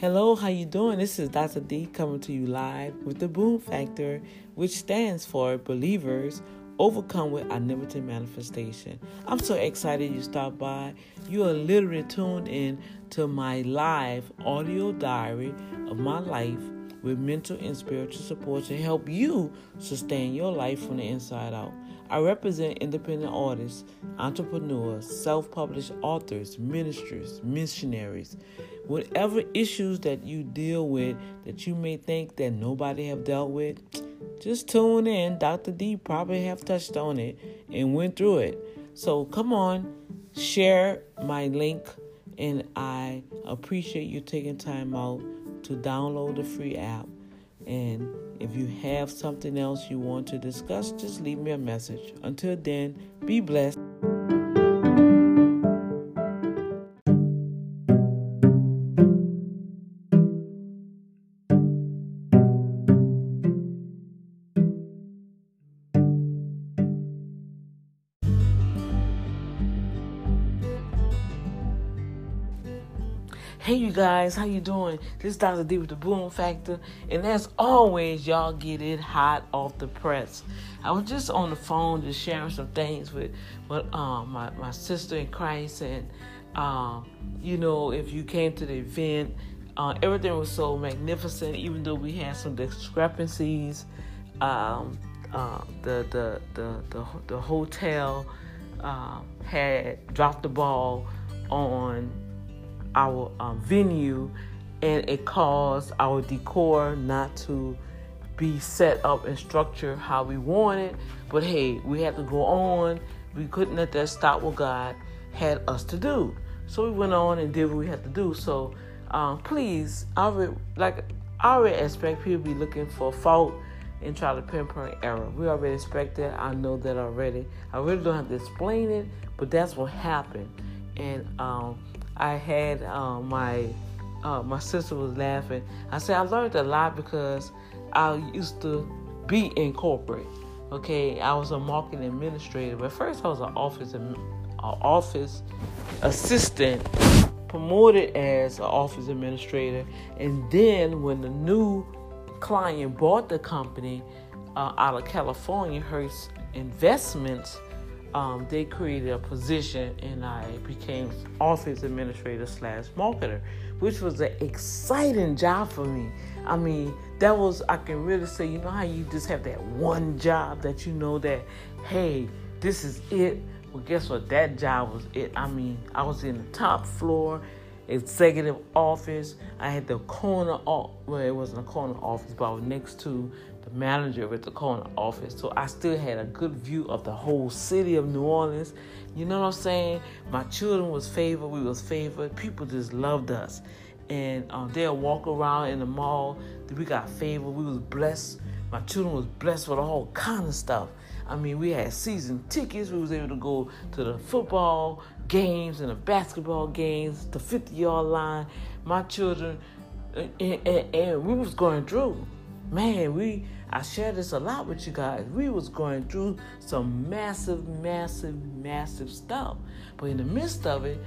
Hello, how you doing? This is Dr. D coming to you live with the Boom Factor, which stands for Believers Overcome with Unlimited Manifestation. I'm so excited you stopped by. You are literally tuned in to my live audio diary of my life with mental and spiritual support to help you sustain your life from the inside out. I represent independent artists, entrepreneurs, self published authors, ministers, missionaries. Whatever issues that you deal with that you may think that nobody have dealt with, just tune in. Dr. D probably have touched on it and went through it. So come on, share my link, and I appreciate you taking time out to download the free app. And if you have something else you want to discuss, just leave me a message. Until then, be blessed. Guys, how you doing? This is Dr. D with the Boom Factor, and as always, y'all get it hot off the press. I was just on the phone just sharing some things with, with um, my my sister in Christ, and um, you know, if you came to the event, uh, everything was so magnificent. Even though we had some discrepancies, um, uh, the, the the the the hotel uh, had dropped the ball on our um, venue and it caused our decor not to be set up and structured how we wanted. But hey, we had to go on. We couldn't let that stop what God had us to do. So we went on and did what we had to do. So um, please, I would like I already expect people to be looking for fault and try to pinpoint error. We already expect that. I know that already. I really don't have to explain it, but that's what happened. And um, I had um, my uh, my sister was laughing. I said I learned a lot because I used to be in corporate. Okay, I was a marketing administrator, but first I was an office an office assistant, promoted as an office administrator, and then when the new client bought the company uh, out of California, Hertz Investments um, they created a position and I became office administrator slash marketer, which was an exciting job for me. I mean, that was, I can really say, you know how you just have that one job that you know that, hey, this is it. Well, guess what? That job was it. I mean, I was in the top floor executive office. I had the corner, off, well, it wasn't a corner office, but I was next to the manager at the corner office. So I still had a good view of the whole city of New Orleans. You know what I'm saying? My children was favored. We was favored. People just loved us. And um, they'll walk around in the mall. We got favored. We was blessed. My children was blessed with all kind of stuff. I mean, we had season tickets. We was able to go to the football games and the basketball games, the 50 yard line. My children, and, and, and we was going through man, we I share this a lot with you guys. We was going through some massive, massive, massive stuff. But in the midst of it,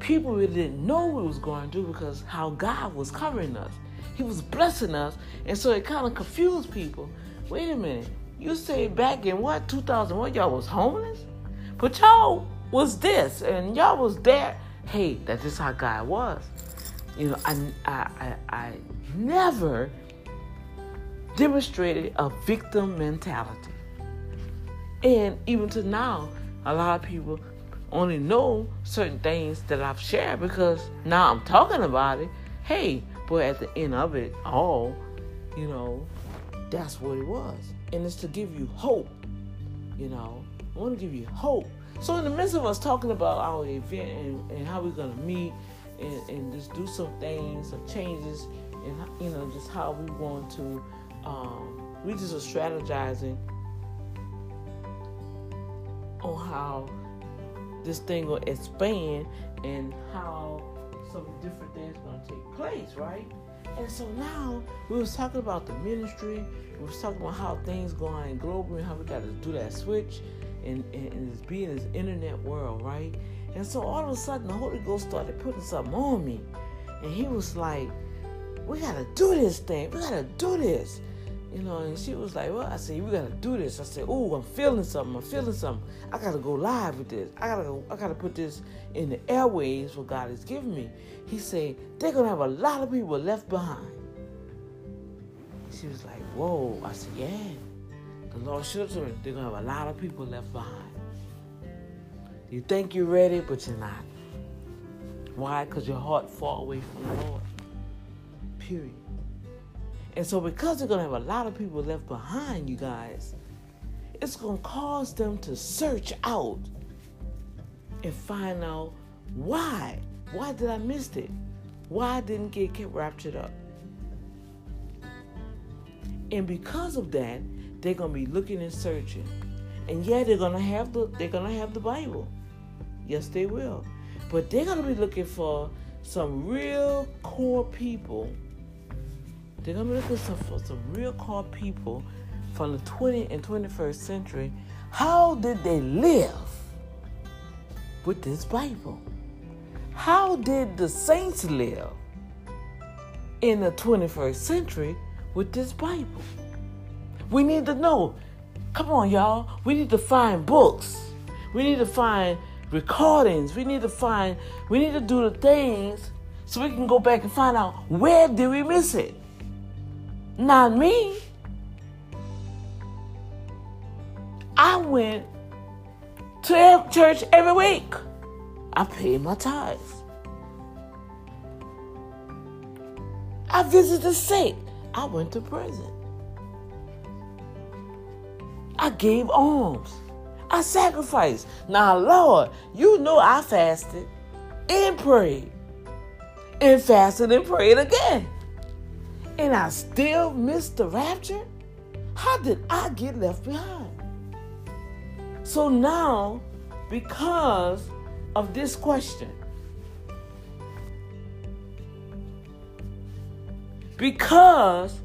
people really didn't know we was going through because how God was covering us. He was blessing us. And so it kind of confused people. Wait a minute. You say back in what, 2001, y'all was homeless? But y'all was this and y'all was there. Hey, that is how God was. You know, I, I, I, I never demonstrated a victim mentality. And even to now, a lot of people only know certain things that I've shared because now I'm talking about it. Hey, but at the end of it all, you know, that's what it was. And it's to give you hope. You know, I want to give you hope. So in the midst of us talking about our event and, and how we're gonna meet and, and just do some things, some changes, and you know, just how we want to um, we just are strategizing on how this thing will expand and how some different things going to take place, right? And so now we was talking about the ministry. We was talking about how things going global and how we got to do that switch, and, and, and being this internet world, right? And so all of a sudden, the Holy Ghost started putting something on me, and He was like, we gotta do this thing. We gotta do this. You know, and she was like, Well, I said, we gotta do this. I said, Oh, I'm feeling something, I'm feeling something. I gotta go live with this. I gotta go, I gotta put this in the airways what God has given me. He said, They're gonna have a lot of people left behind. She was like, Whoa. I said, Yeah. The Lord showed they're gonna have a lot of people left behind. You think you're ready, but you're not. Why? Because your heart far away from the Lord. Period. And so, because they're going to have a lot of people left behind, you guys, it's going to cause them to search out and find out why. Why did I miss it? Why didn't get, get raptured up? And because of that, they're gonna be looking and searching. And yeah, they're gonna have the they're gonna have the Bible. Yes, they will. But they're gonna be looking for some real core people they're gonna be looking for some real car people from the 20th and 21st century. How did they live with this Bible? How did the saints live in the 21st century with this Bible? We need to know. Come on, y'all. We need to find books. We need to find recordings. We need to find, we need to do the things so we can go back and find out where did we miss it. Not me. I went to church every week. I paid my tithes. I visited the sick. I went to prison. I gave alms. I sacrificed. Now, Lord, you know I fasted and prayed and fasted and prayed again and I still missed the rapture? How did I get left behind? So now, because of this question, because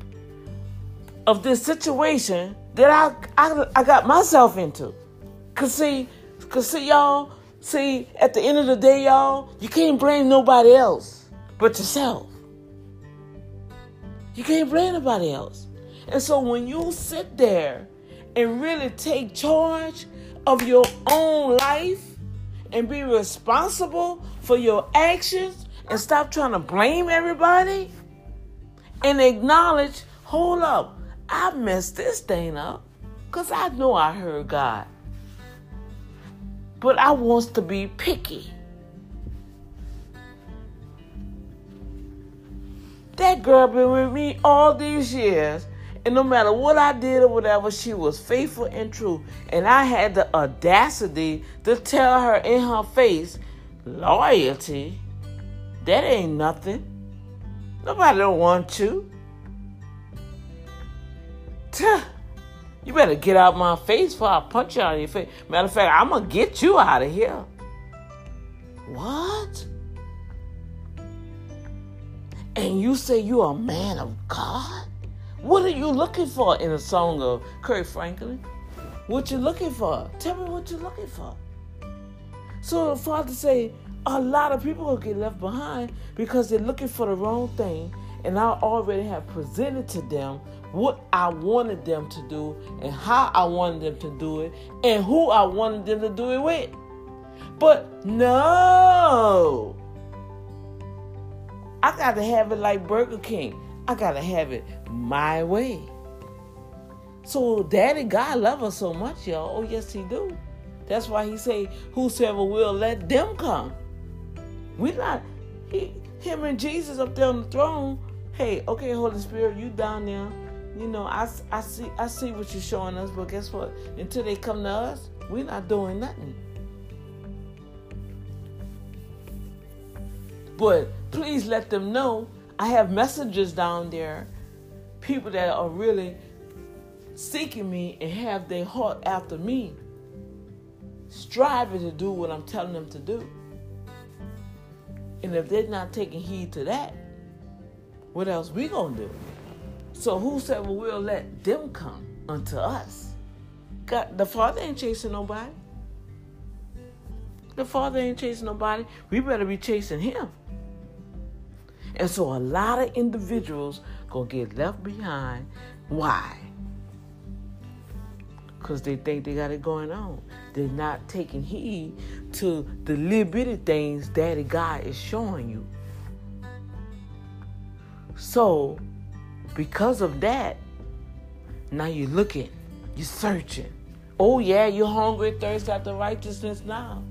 of this situation that I, I, I got myself into. Cause see, cause see y'all, see at the end of the day, y'all, you can't blame nobody else but yourself. You can't blame nobody else. And so when you sit there and really take charge of your own life and be responsible for your actions and stop trying to blame everybody and acknowledge, hold up, I messed this thing up because I know I heard God. But I wants to be picky. That girl been with me all these years. And no matter what I did or whatever, she was faithful and true. And I had the audacity to tell her in her face, loyalty, that ain't nothing. Nobody don't want you. Tuh. You better get out my face before I punch you out of your face. Matter of fact, I'm gonna get you out of here. What? And you say you're a man of God? What are you looking for in a song of Kirk Franklin? What you looking for? Tell me what you're looking for. So the father say, a lot of people will get left behind because they're looking for the wrong thing. And I already have presented to them what I wanted them to do and how I wanted them to do it and who I wanted them to do it with. But no, I got to have it like Burger King. I got to have it my way. So Daddy God love us so much, y'all. Oh, yes, he do. That's why he say, whosoever will, let them come. We not, he, him and Jesus up there on the throne. Hey, okay, Holy Spirit, you down there. You know, I, I see I see what you're showing us, but guess what? Until they come to us, we're not doing nothing. But please let them know I have messengers down there, people that are really seeking me and have their heart after me, striving to do what I'm telling them to do. And if they're not taking heed to that, what else we gonna do? So whosoever will let them come unto us. God, the Father ain't chasing nobody. The Father ain't chasing nobody. We better be chasing Him. And so a lot of individuals gonna get left behind. Why? Because they think they got it going on. They're not taking heed to the little bitty things Daddy God is showing you. So, because of that, now you're looking, you're searching. Oh yeah, you're hungry, thirst after righteousness now.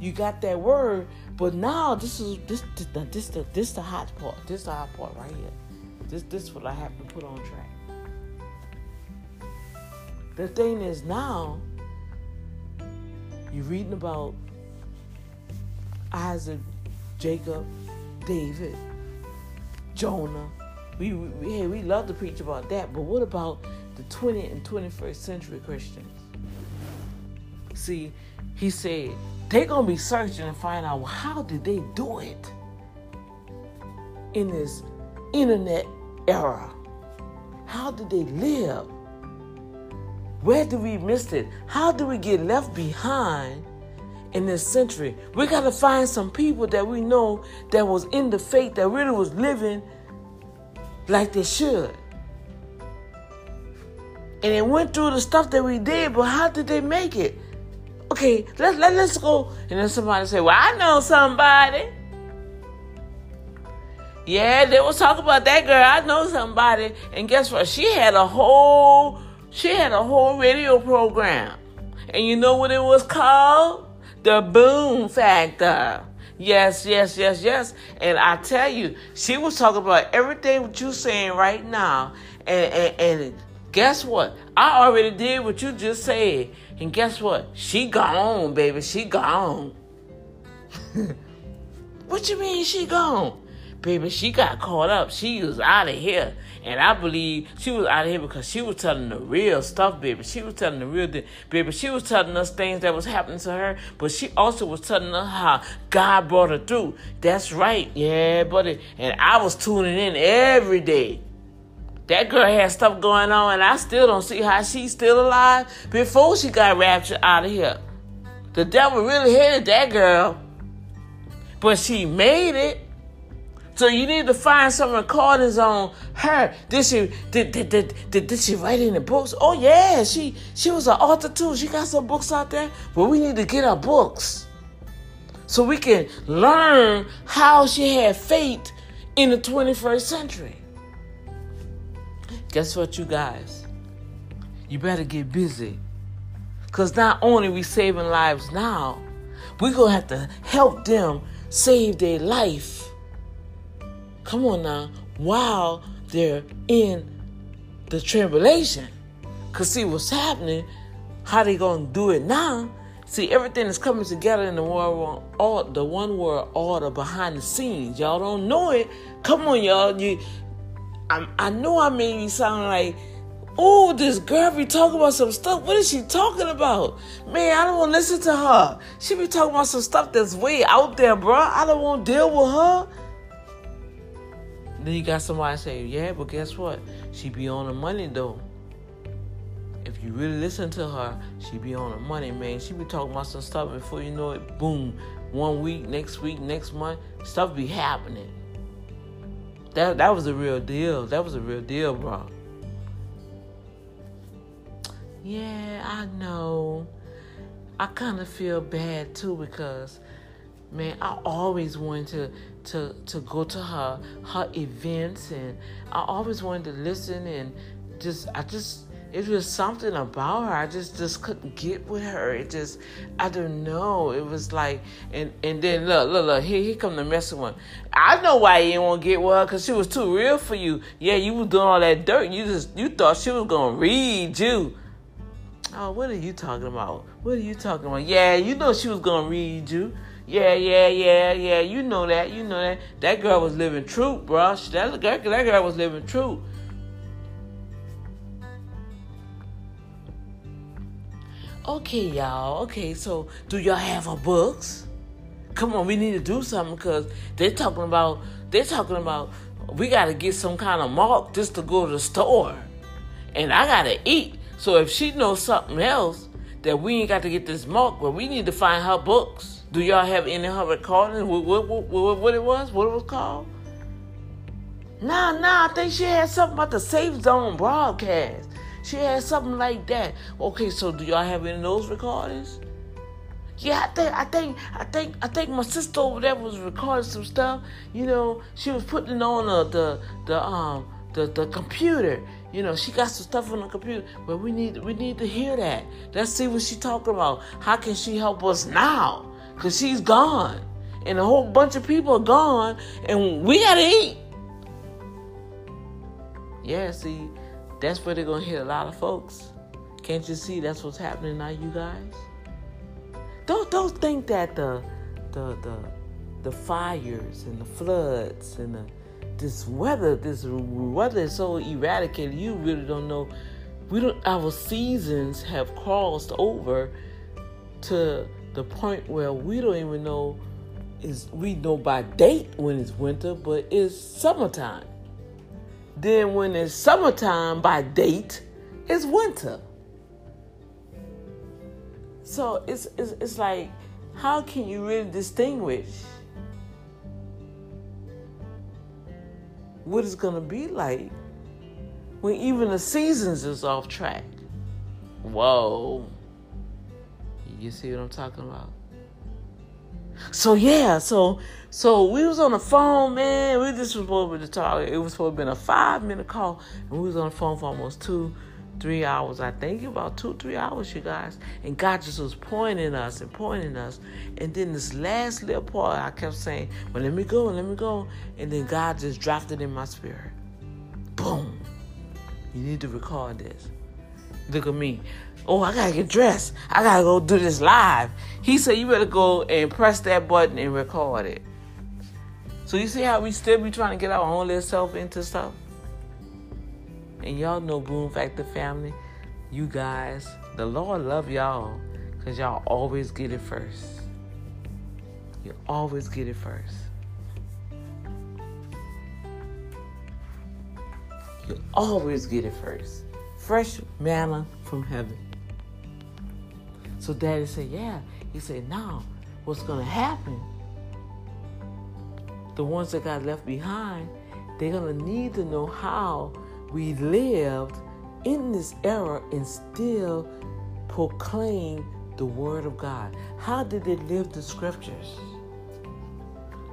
You got that word, but now this is this this this this the this the hot part. This the hot part right here. This this is what I have to put on track. The thing is now you're reading about Isaac, Jacob, David, Jonah. We, we, yeah, we love to preach about that, but what about the 20th and 21st century Christians? See, he said they're gonna be searching and find out well, how did they do it in this internet era? How did they live? Where did we miss it? How did we get left behind in this century? We got to find some people that we know that was in the faith that really was living like they should. And it went through the stuff that we did, but how did they make it? Okay, let, let, let's go. And then somebody say, Well, I know somebody. Yeah, they was talking about that girl. I know somebody. And guess what? She had a whole she had a whole radio program. And you know what it was called? The Boom Factor. Yes, yes, yes, yes. And I tell you, she was talking about everything what you saying right now. And, and, and guess what? I already did what you just said. And guess what? She gone, baby. She gone. what you mean she gone? Baby, she got caught up. She was out of here. And I believe she was out of here because she was telling the real stuff, baby. She was telling the real thing. Baby, she was telling us things that was happening to her, but she also was telling us how God brought her through. That's right. Yeah, buddy. And I was tuning in every day. That girl had stuff going on, and I still don't see how she's still alive before she got raptured out of here. The devil really hated that girl, but she made it. So you need to find some recordings on her. Did she did, did, did, did, did she write any books? Oh yeah, she she was an author too. She got some books out there. But we need to get her books. So we can learn how she had faith in the 21st century. Guess what, you guys? You better get busy. Because not only we saving lives now, we're going to have to help them save their life Come on now, while they're in the tribulation. Cause see what's happening, how they gonna do it now? See, everything is coming together in the world, all the one world order behind the scenes. Y'all don't know it. Come on, y'all. You, I, I know I made me sound like, oh, this girl be talking about some stuff. What is she talking about? Man, I don't want to listen to her. She be talking about some stuff that's way out there, bro. I don't want to deal with her. Then you got somebody say, yeah, but guess what? She be on the money though. If you really listen to her, she be on the money, man. She be talking about some stuff before you know it, boom. One week, next week, next month, stuff be happening. That that was a real deal. That was a real deal, bro. Yeah, I know. I kind of feel bad too because man, I always wanted to to to go to her her events, and I always wanted to listen and just I just it was something about her. I just just couldn't get with her. It just I don't know. It was like and and then look look look here here come the messy one. I know why you to get with her because she was too real for you. Yeah, you was doing all that dirt. You just you thought she was gonna read you. Oh, what are you talking about? What are you talking about? Yeah, you know she was gonna read you. Yeah, yeah, yeah, yeah. You know that. You know that. That girl was living true, bro. That, that, that girl was living true. Okay, y'all. Okay, so do y'all have our books? Come on, we need to do something because they're talking about they're talking about we got to get some kind of mark just to go to the store, and I gotta eat. So if she knows something else that we ain't got to get this mark, but we need to find her books. Do y'all have any of her recordings? What, what, what, what, it was? What it was called? Nah, nah, I think she had something about the Safe Zone broadcast. She had something like that. Okay, so do y'all have any of those recordings? Yeah, I think I think I think I think my sister over there was recording some stuff. You know, she was putting on the the, the um the, the computer. You know, she got some stuff on the computer. But we need we need to hear that. Let's see what she talking about. How can she help us now? Cause she's gone. And a whole bunch of people are gone and we gotta eat. Yeah, see, that's where they're gonna hit a lot of folks. Can't you see that's what's happening now, you guys? Don't don't think that the the the the fires and the floods and the this weather this weather is so eradicated. You really don't know. We don't. Our seasons have crossed over to the point where we don't even know is we know by date when it's winter, but it's summertime. Then when it's summertime by date, it's winter. So it's, it's, it's like, how can you really distinguish what it's going to be like when even the seasons is off track? Whoa. You see what I'm talking about? So yeah, so so we was on the phone, man. We just was supposed to talk. It was supposed to be a five minute call, and we was on the phone for almost two, three hours. I think about two, three hours, you guys. And God just was pointing us and pointing us. And then this last little part, I kept saying, "Well, let me go, let me go," and then God just dropped it in my spirit. Boom! You need to record this. Look at me. Oh, I gotta get dressed. I gotta go do this live. He said, You better go and press that button and record it. So you see how we still be trying to get our own little self into stuff? And y'all know Boom Factor family, you guys, the Lord love y'all because y'all always get it first. You always get it first. You always get it first. Fresh manna from heaven. So daddy said, Yeah. He said, Now, what's going to happen? The ones that got left behind, they're going to need to know how we lived in this era and still proclaim the Word of God. How did they live the scriptures?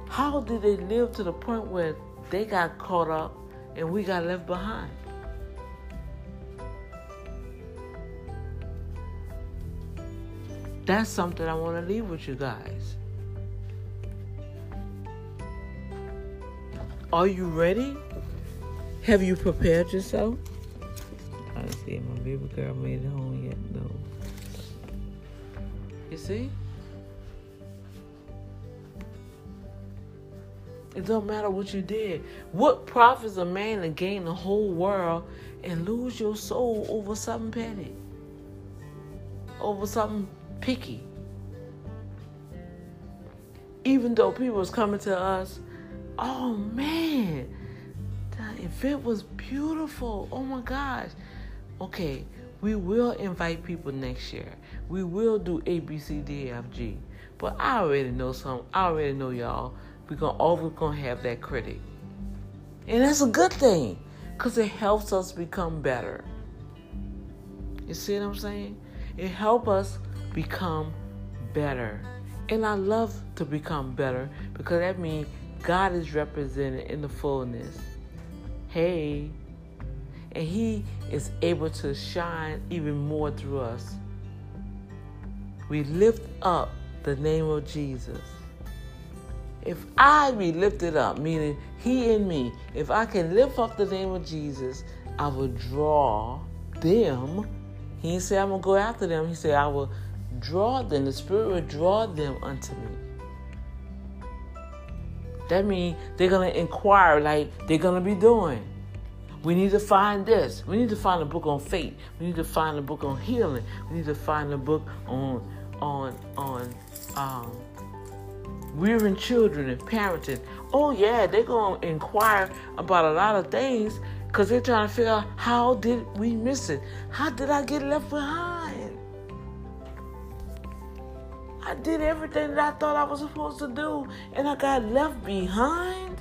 How did they live to the point where they got caught up and we got left behind? That's something I want to leave with you guys. Are you ready? Have you prepared yourself? I see my baby girl made it home yet. No. You see? It don't matter what you did. What profits a man to gain the whole world and lose your soul over something petty? Over something picky. Even though people was coming to us, oh man, the event was beautiful. Oh my gosh. Okay, we will invite people next year. We will do A, B, C, D, F, G. But I already know some. I already know y'all. We're gonna always gonna have that critic, and that's a good thing, cause it helps us become better. You see what I'm saying? It helps us become better. And I love to become better because that means God is represented in the fullness. Hey, and He is able to shine even more through us. We lift up the name of Jesus. If I be lifted up, meaning He in me, if I can lift up the name of Jesus, I will draw them. He say I'm gonna go after them. He said I will draw them, the Spirit will draw them unto me. That means they're to inquire like they're to be doing. We need to find this. We need to find a book on faith. We need to find a book on healing. We need to find a book on on on um, rearing children and parenting. Oh yeah, they're gonna inquire about a lot of things because they're trying to figure out how did we miss it? How did I get left behind? I did everything that I thought I was supposed to do and I got left behind?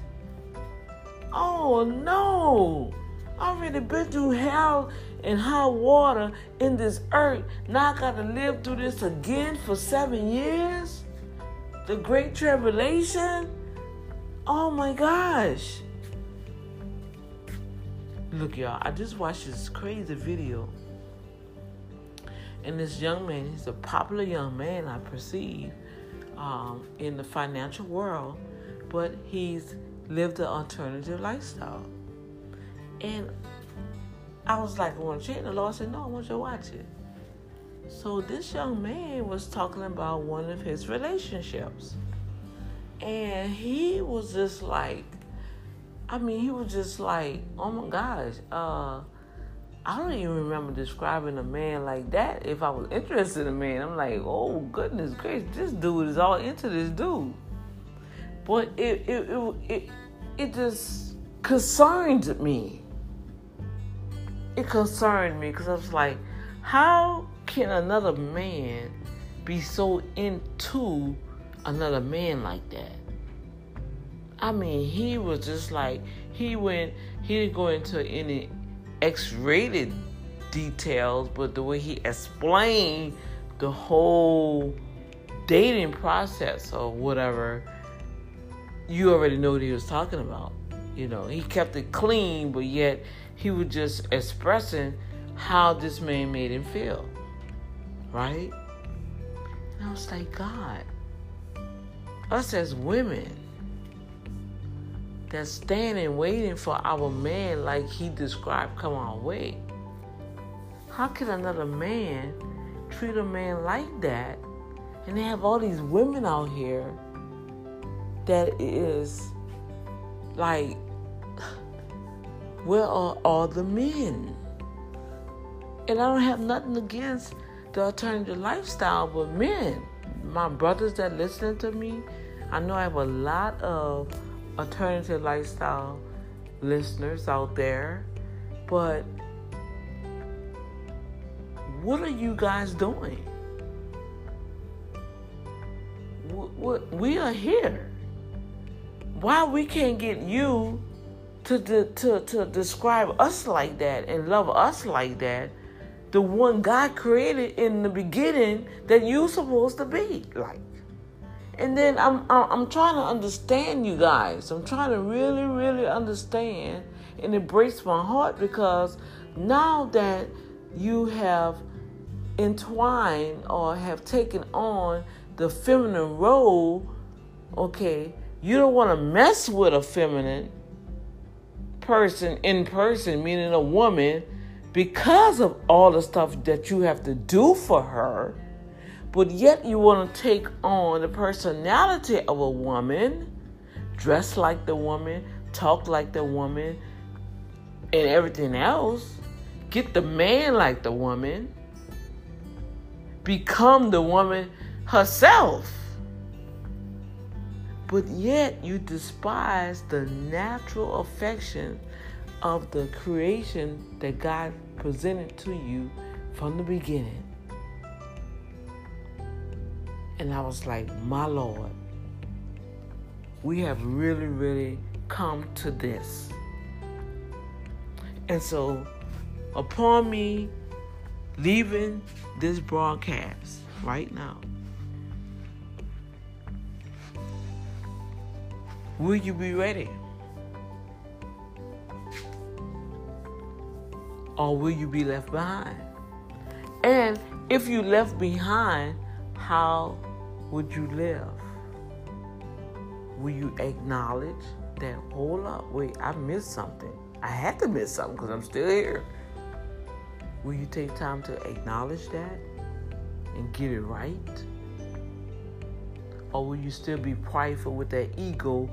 Oh no. I already been through hell and high water in this earth. Now I gotta live through this again for seven years? The Great Tribulation? Oh my gosh. Look, y'all, I just watched this crazy video. And this young man, he's a popular young man, I perceive, um, in the financial world, but he's lived an alternative lifestyle. And I was like, I want to check. The Lord said, No, I want you to watch it. So this young man was talking about one of his relationships. And he was just like, I mean, he was just like, oh my gosh, uh, I don't even remember describing a man like that. If I was interested in a man, I'm like, oh goodness gracious, this dude is all into this dude. But it it it it, it just concerned me. It concerned me because I was like, how can another man be so into another man like that? I mean, he was just like he went. He didn't go into any X-rated details, but the way he explained the whole dating process or whatever, you already know what he was talking about. You know, he kept it clean, but yet he was just expressing how this man made him feel. Right? And I was like, God, us as women that's standing waiting for our man like he described come our way. How can another man treat a man like that? And they have all these women out here that is like, where are all the men? And I don't have nothing against the alternative lifestyle, but men, my brothers that listening to me, I know I have a lot of alternative lifestyle listeners out there, but what are you guys doing? What, we are here. Why we can't get you to, to, to describe us like that and love us like that? The one God created in the beginning that you're supposed to be like. And then I'm, I'm trying to understand you guys. I'm trying to really, really understand and embrace my heart because now that you have entwined or have taken on the feminine role, okay, you don't want to mess with a feminine person in person, meaning a woman, because of all the stuff that you have to do for her but yet you want to take on the personality of a woman, dress like the woman, talk like the woman, and everything else. Get the man like the woman, become the woman herself. But yet you despise the natural affection of the creation that God presented to you from the beginning. And I was like, my Lord, we have really, really come to this. And so, upon me leaving this broadcast right now, will you be ready? Or will you be left behind? And if you left behind, how would you live? Will you acknowledge that, hold up, wait, I missed something? I had to miss something because I'm still here. Will you take time to acknowledge that and get it right? Or will you still be prideful with that ego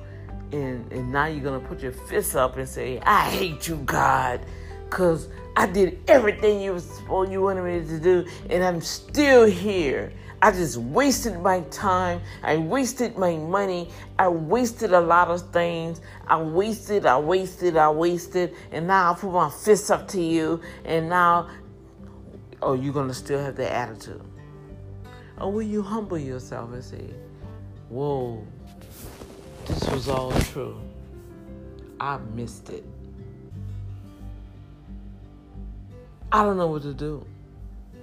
and, and now you're going to put your fists up and say, I hate you, God, because I did everything you, was, you wanted me to do and I'm still here. I just wasted my time. I wasted my money. I wasted a lot of things. I wasted, I wasted, I wasted. And now I put my fists up to you. And now, oh, you're going to still have the attitude. Or will you humble yourself and say, Whoa, this was all true. I missed it. I don't know what to do.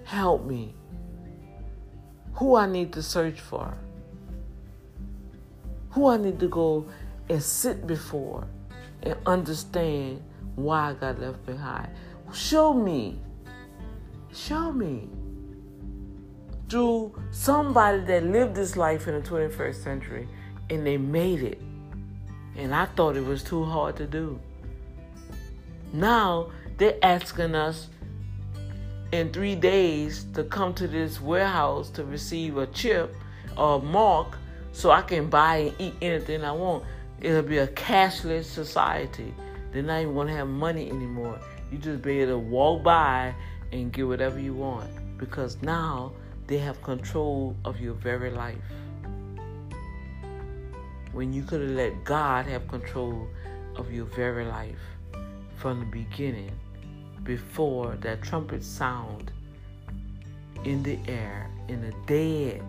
Help me. Who I need to search for. Who I need to go and sit before and understand why I got left behind. Show me. Show me. Through somebody that lived this life in the 21st century and they made it. And I thought it was too hard to do. Now they're asking us in three days to come to this warehouse to receive a chip or a mark so I can buy and eat anything I want. It'll be a cashless society. They're not even gonna have money anymore. You just be able to walk by and get whatever you want because now they have control of your very life. When you could have let God have control of your very life from the beginning, before that trumpet sound in the air, and the dead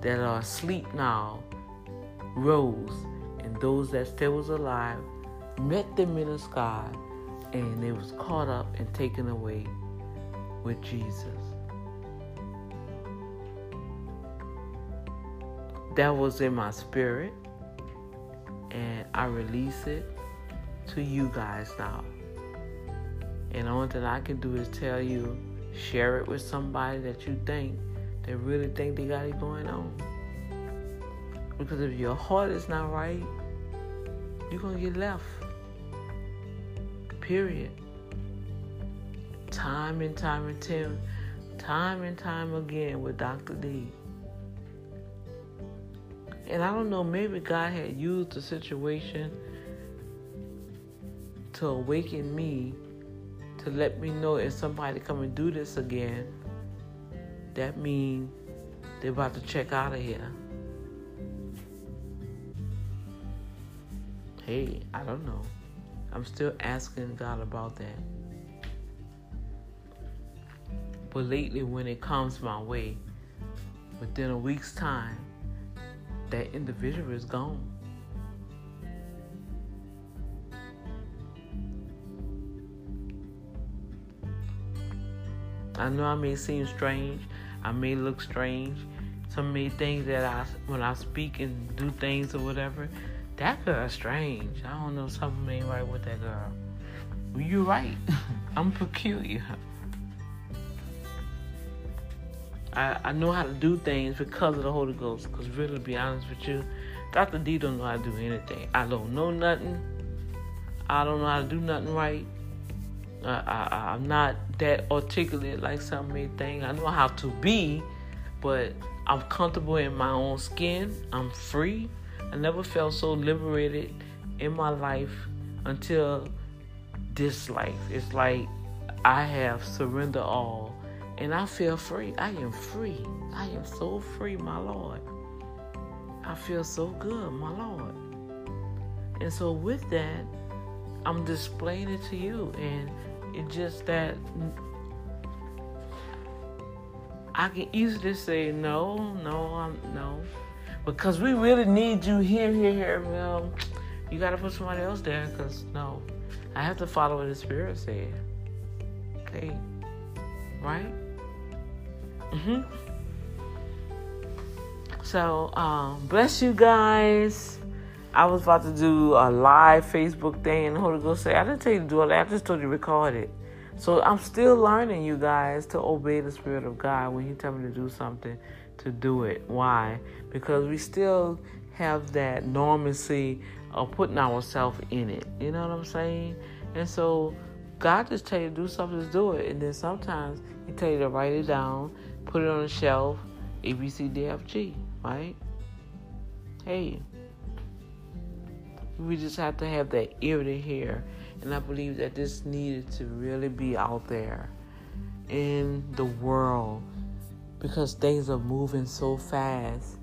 that are asleep now rose, and those that still was alive met them in the sky, and they was caught up and taken away with Jesus. That was in my spirit, and I release it to you guys now. And the only thing I can do is tell you, share it with somebody that you think that really think they got it going on. Because if your heart is not right, you're gonna get left. Period. Time and time and time, time and time again with Dr. D. And I don't know, maybe God had used the situation to awaken me to let me know if somebody come and do this again, that means they're about to check out of here. Hey, I don't know. I'm still asking God about that. But lately, when it comes my way, within a week's time, that individual is gone. I know I may seem strange. I may look strange. Some may think that I, when I speak and do things or whatever, that girl's strange. I don't know, something ain't right with that girl. You're right. I'm peculiar. I, I know how to do things because of the Holy Ghost. Because really, to be honest with you, Dr. D don't know how to do anything. I don't know nothing. I don't know how to do nothing right. I, am not that articulate like some may think. I know how to be, but I'm comfortable in my own skin. I'm free. I never felt so liberated in my life until this life. It's like I have surrendered all and I feel free. I am free. I am so free, my Lord. I feel so good, my Lord. And so, with that, I'm displaying it to you. And it's just that I can easily say no, no, I'm no, because we really need you here, here, here. Well, you got to put somebody else there, because no, I have to follow what the Spirit said. Okay, right? Mhm. So, um, bless you guys. I was about to do a live Facebook thing, and the Holy Ghost said, I didn't tell you to do all that. I just told you to record it. So I'm still learning, you guys, to obey the Spirit of God when He tell me to do something, to do it. Why? Because we still have that normacy of putting ourselves in it. You know what I'm saying? And so God just tell you to do something, just do it. And then sometimes He tell you to write it down, put it on a shelf, A, B, C, D, F, G, right? Hey, we just have to have that ear to hear. And I believe that this needed to really be out there in the world because things are moving so fast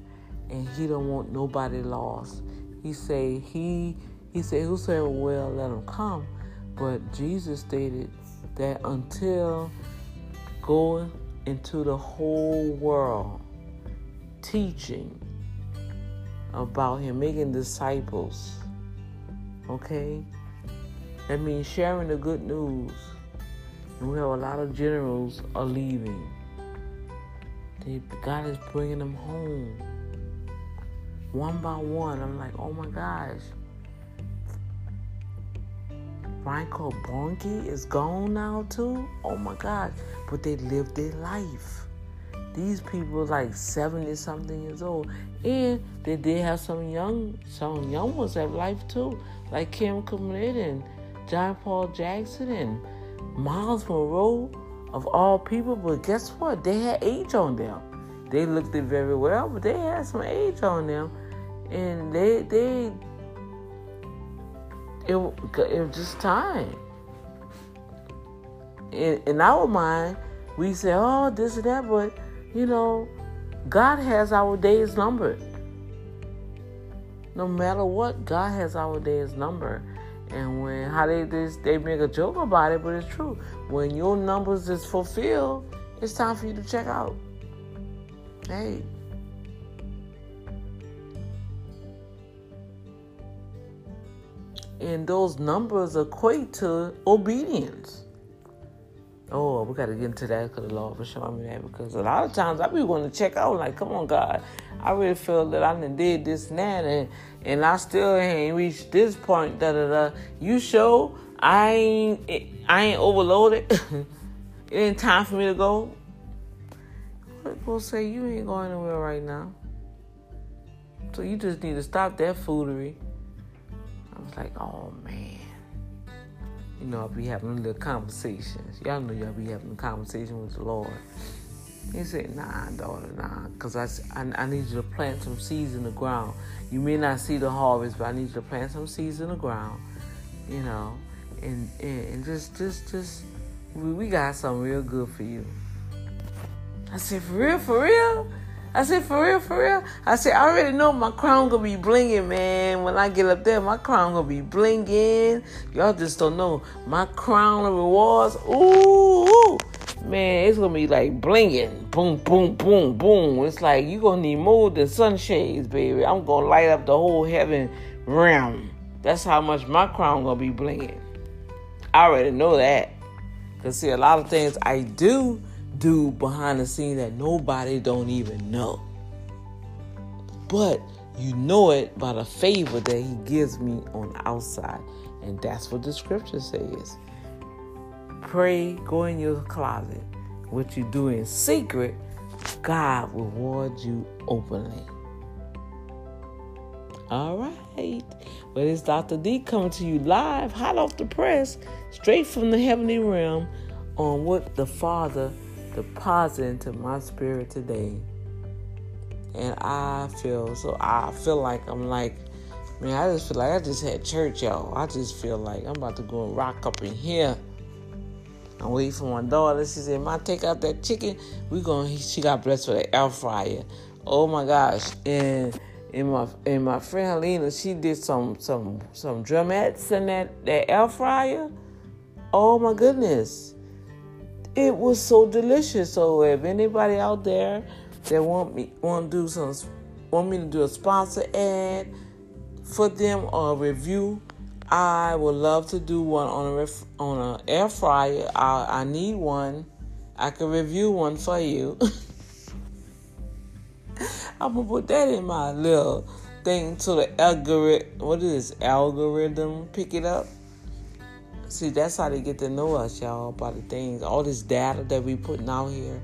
and he don't want nobody lost. He say he he said whosoever will let him come. But Jesus stated that until going into the whole world, teaching about him, making disciples. Okay? That means sharing the good news. And we have a lot of generals are leaving. They, God is bringing them home. One by one. I'm like, oh my gosh. Reinhold Bonnke is gone now too? Oh my God. But they lived their life. These people like 70 something years old. And they did have some young some young ones have life too. Like Kim Clement and John Paul Jackson and Myles Munroe of all people. But guess what? They had age on them. They looked it very well, but they had some age on them. And they they it, it was just time. In, in our mind, we say, oh, this and that, but you know, God has our days numbered. No matter what, God has our days number. And when how they this they make a joke about it, but it's true. When your numbers is fulfilled, it's time for you to check out. Hey, and those numbers equate to obedience. Oh, we got to get into that because the Lord was showing me that. Because a lot of times I be going to check out, like, come on, God, I really feel that I done did this and that, and, and I still ain't reached this point. Da da da. You show I ain't I ain't overloaded. it ain't time for me to go. We'll say you ain't going anywhere right now. So you just need to stop that foolery I was like, oh man. You know, I'll be having little conversations. Y'all know y'all be having a conversation with the Lord. He said, nah, daughter, nah, because I, I, I, need you to plant some seeds in the ground. You may not see the harvest, but I need you to plant some seeds in the ground, you know, and, and, and just, just, just, we, we got something real good for you. I said, for real, for real? I said, for real, for real? I said, I already know my crown gonna be blinging, man. When I get up there, my crown gonna be blinging. Y'all just don't know. My crown of rewards, ooh, man, it's gonna be like blinging. Boom, boom, boom, boom. It's like you gonna need more than sunshades, baby. I'm gonna light up the whole heaven realm. That's how much my crown gonna be blinging. I already know that. Cause see, a lot of things I do do behind the scene that nobody don't even know. But you know it by the favor that he gives me on the outside. And that's what the scripture says. Pray, go in your closet. What you do in secret, God will reward you openly. All right. Well, it's Dr. D coming to you live, hot off the press, straight from the heavenly realm on what the Father deposit into my spirit today. And I feel so I feel like I'm like man, I just feel like I just had church, y'all. I just feel like I'm about to go and rock up in here. I'm waiting for my daughter. She said, "Ma, take out that chicken. We going." To, she got blessed with an air fryer. Oh my gosh! And and my and my friend Helena, she did some some some drumettes in that that air fryer. Oh my goodness! it was so delicious. So if anybody out there that want me want to do some want me to do a sponsor ad for them or a review, I would love to do one on a ref, on an air fryer. I, I need one. I could review one for you. I'm gonna put that in my little thing so the algorithm. What is this algorithm? Pick it up. See, that's how they get to know us, y'all, by the things, all this data that we putting out here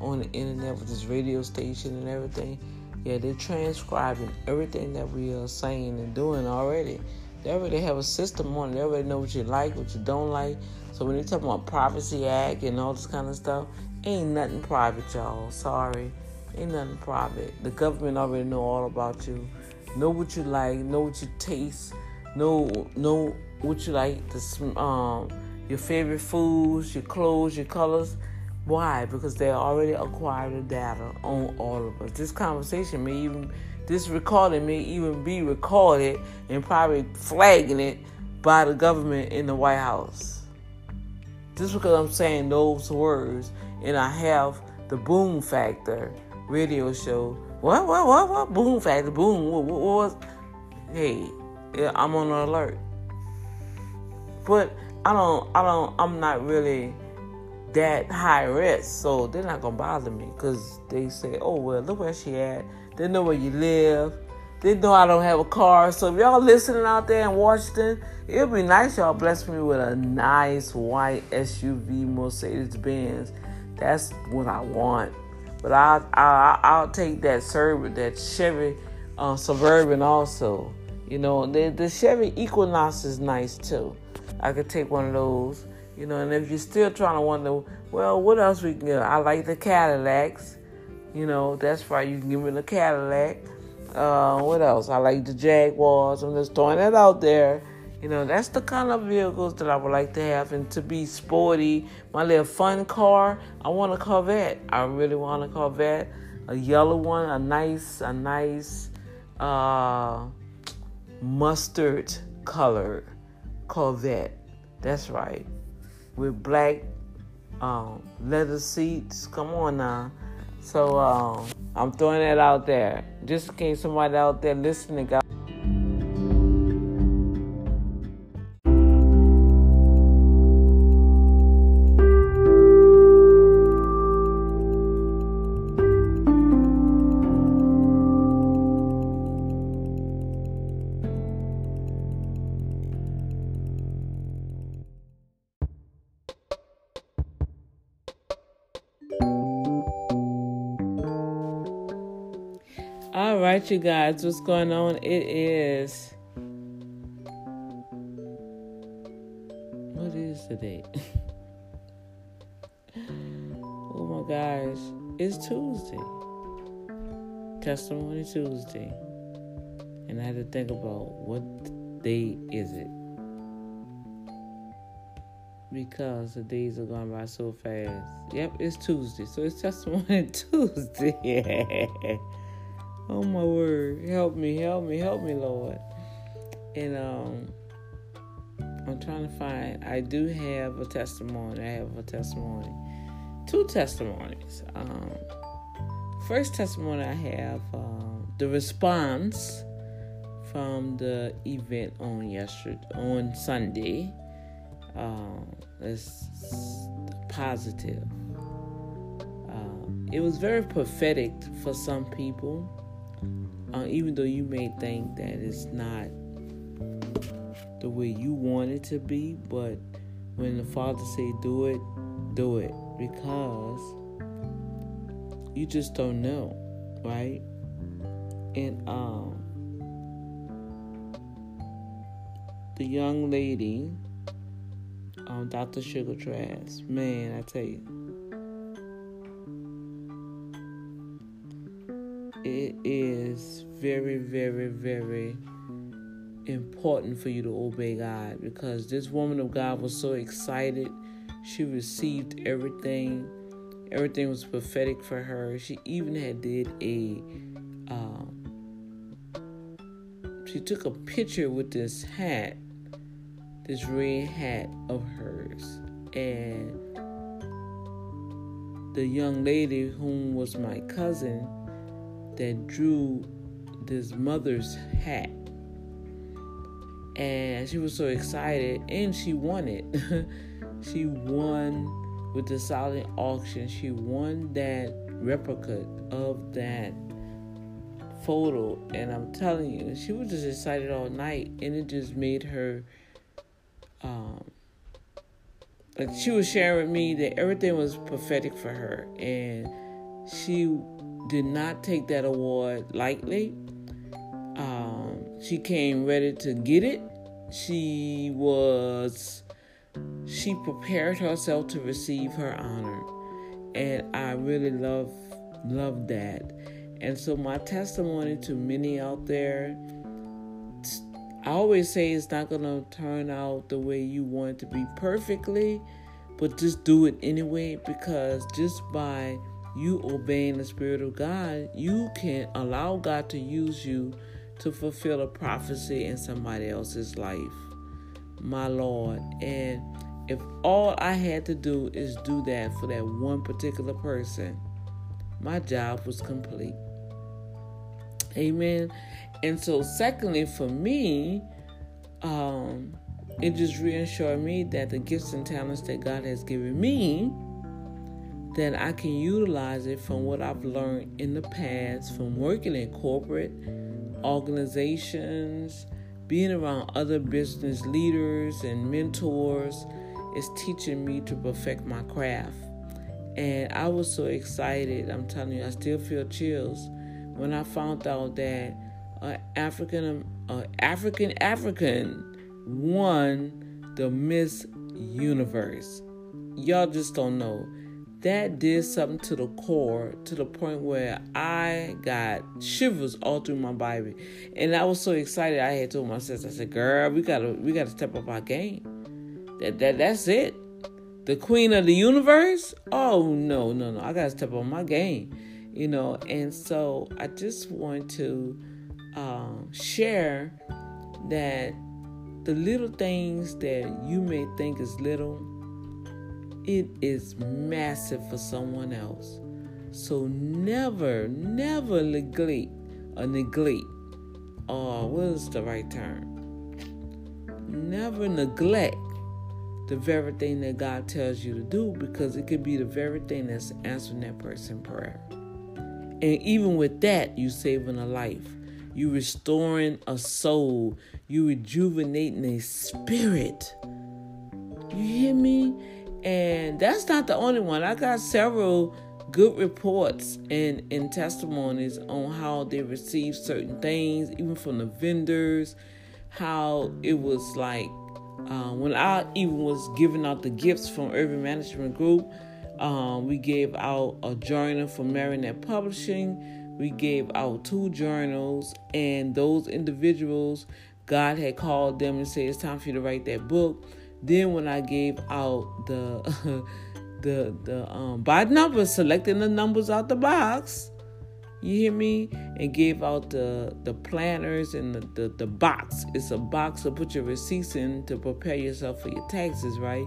on the internet with this radio station and everything. Yeah, they're transcribing everything that we are saying and doing already. They already have a system on it. They already know what you like, what you don't like. So when they talk about Privacy Act and all this kind of stuff, ain't nothing private, y'all. Sorry. Ain't nothing private. The government already know all about you. Know what you like, know what you taste, know know what you like, the, um, your favorite foods, your clothes, your colors. Why? Because they already acquired the data on all of us. This conversation may even, this recording may even be recorded and probably flagging it by the government in the White House. Just because I'm saying those words and I have the Boom Factor radio show What, what, what, what? Boom factor, boom. What, what, what was? Hey, I'm on alert. But I don't, I don't, I'm not really that high risk, so they're not gonna bother me because they say, "Oh well, look where she at." They know where you live. They know I don't have a car. So if y'all listening out there in Washington, it'd be nice y'all bless me with a nice white SUV Mercedes Benz. That's what I want. But I I I'll take that Serv that Chevy uh, Suburban also. You know, the the Chevy Equinox is nice too. I could take one of those. You know, and if you're still trying to wonder, well, what else we can get? I like the Cadillacs. You know, that's why You can give me the Cadillac. Uh, what else? I like the Jaguars. I'm just throwing that out there. You know, that's the kind of vehicles that I would like to have. And to be sporty, my little fun car, I want a Corvette. I really want a Corvette. A yellow one, a nice, a nice uh, mustard colored Corvette. That's right. With black um, leather seats. Come on now. So um, I'm throwing that out there, just in case somebody out there listening got. Right, you guys, what's going on? It is. What is today? oh my gosh, it's Tuesday. Testimony Tuesday. And I had to think about what day is it? Because the days are going by so fast. Yep, it's Tuesday. So it's Testimony Tuesday. Oh my word. Help me, help me, help me, Lord. And um I'm trying to find I do have a testimony. I have a testimony. Two testimonies. Um first testimony I have um, the response from the event on yesterday on Sunday. Um it's positive. Uh, it was very prophetic for some people uh, even though you may think that it's not the way you want it to be, but when the Father say do it, do it because you just don't know, right? And um, the young lady, um, Dr. Sugar Trash, man, I tell you it is very, very, very important for you to obey God because this woman of God was so excited. She received everything. Everything was prophetic for her. She even had did a um, she took a picture with this hat, this red hat of hers. And the young lady whom was my cousin that drew this mother's hat. And she was so excited and she won it. she won with the silent auction. She won that replica of that photo. And I'm telling you, she was just excited all night and it just made her um like she was sharing with me that everything was prophetic for her and she did not take that award lightly. Um, she came ready to get it. She was, she prepared herself to receive her honor, and I really love love that. And so my testimony to many out there, I always say it's not gonna turn out the way you want it to be perfectly, but just do it anyway because just by you obeying the Spirit of God, you can allow God to use you to fulfill a prophecy in somebody else's life. My Lord. And if all I had to do is do that for that one particular person, my job was complete. Amen. And so, secondly, for me, um, it just reassured me that the gifts and talents that God has given me, that I can utilize it from what I've learned in the past from working in corporate organizations, being around other business leaders and mentors is teaching me to perfect my craft. And I was so excited. I'm telling you, I still feel chills when I found out that uh, African uh, African African won the Miss Universe. Y'all just don't know. That did something to the core to the point where I got shivers all through my body. And I was so excited I had told my sister, I said, girl, we gotta we gotta step up our game. That that that's it. The queen of the universe? Oh no, no, no. I gotta step up my game. You know, and so I just want to um, share that the little things that you may think is little, it is massive for someone else. So never, never neglect or neglect, or what is the right term? Never neglect the very thing that God tells you to do because it could be the very thing that's answering that person prayer. And even with that, you saving a life you restoring a soul, you rejuvenating a spirit. You hear me? And that's not the only one. I got several good reports and, and testimonies on how they received certain things, even from the vendors, how it was like uh, when I even was giving out the gifts from Urban Management Group, um, we gave out a journal from Marinette Publishing we gave out two journals, and those individuals, God had called them and said, It's time for you to write that book. Then, when I gave out the the the um, by numbers, selecting the numbers out the box, you hear me? And gave out the the planners and the, the, the box. It's a box to put your receipts in to prepare yourself for your taxes, right?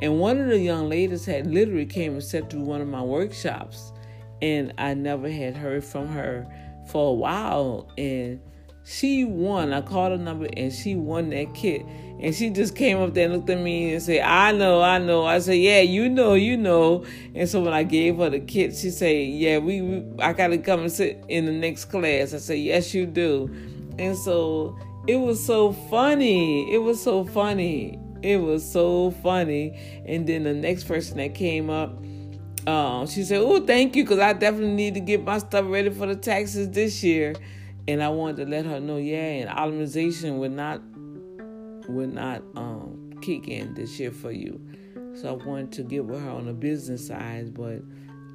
And one of the young ladies had literally came and sat through one of my workshops and I never had heard from her for a while. And she won. I called her number and she won that kit. And she just came up there and looked at me and said, I know, I know. I said, Yeah, you know, you know. And so when I gave her the kit, she said, Yeah, we, we I gotta come and sit in the next class. I said, Yes, you do. And so it was so funny. It was so funny. It was so funny. And then the next person that came up, um, she said, "Oh, thank you, because I definitely need to get my stuff ready for the taxes this year." And I wanted to let her know, yeah, and optimization would not would not um, kick in this year for you. So I wanted to get with her on the business side, but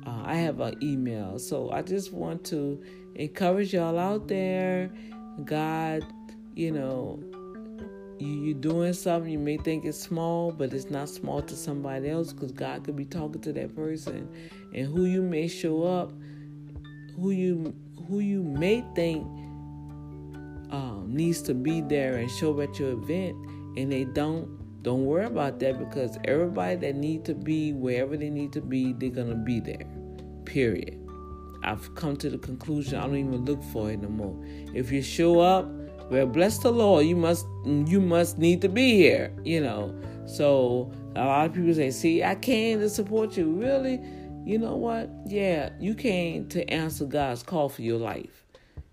uh, I have an email. So I just want to encourage y'all out there. God, you know, you, are doing something you may think it's small but it's not small to somebody else because god could be talking to that person and who you may show up who you who you may think um, needs to be there and show at your event and they don't don't worry about that because everybody that need to be wherever they need to be they're gonna be there period. I've come to the conclusion i don't even look for it no more. If you show up well bless the lord you must you must need to be here you know. So a lot of people say see i came to support you. Really? You know what? Yeah you came to answer god's call for your life.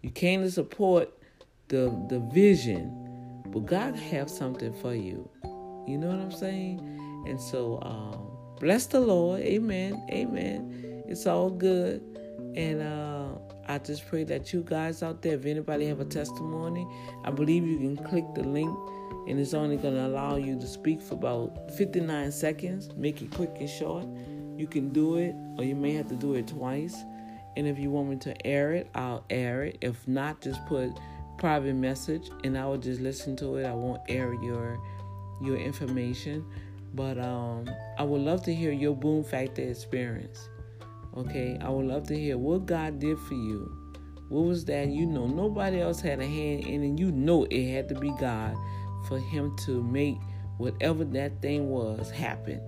You came to support the the vision but god have something for you you know what i'm saying and so um, bless the lord amen amen it's all good and uh I just pray that you guys out there, if anybody have a testimony, I believe you can click the link and it's only going to allow you to speak for about 59 seconds. Make it quick and short. You can do it, or you may have to do it twice. And if you want me to air it, I'll air it. If not, just put private message and I will just listen to it. I won't air your your information. But um, I would love to hear your boom factor experience. Okay, I would love to hear what God did for you. What was that? You know, nobody else had a hand in it. You know it had to be God for Him to make whatever that thing was happen.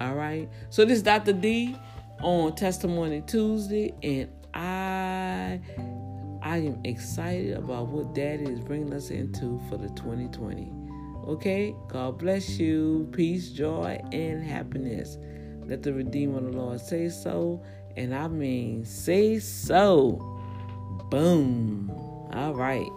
All right. So this is Dr. D on Testimony Tuesday, and I I am excited about what Daddy is bringing us into for the 2020. Okay? God bless you. Peace, joy, and happiness. Let the Redeemer of the Lord say so. And I mean, say so. Boom. All right.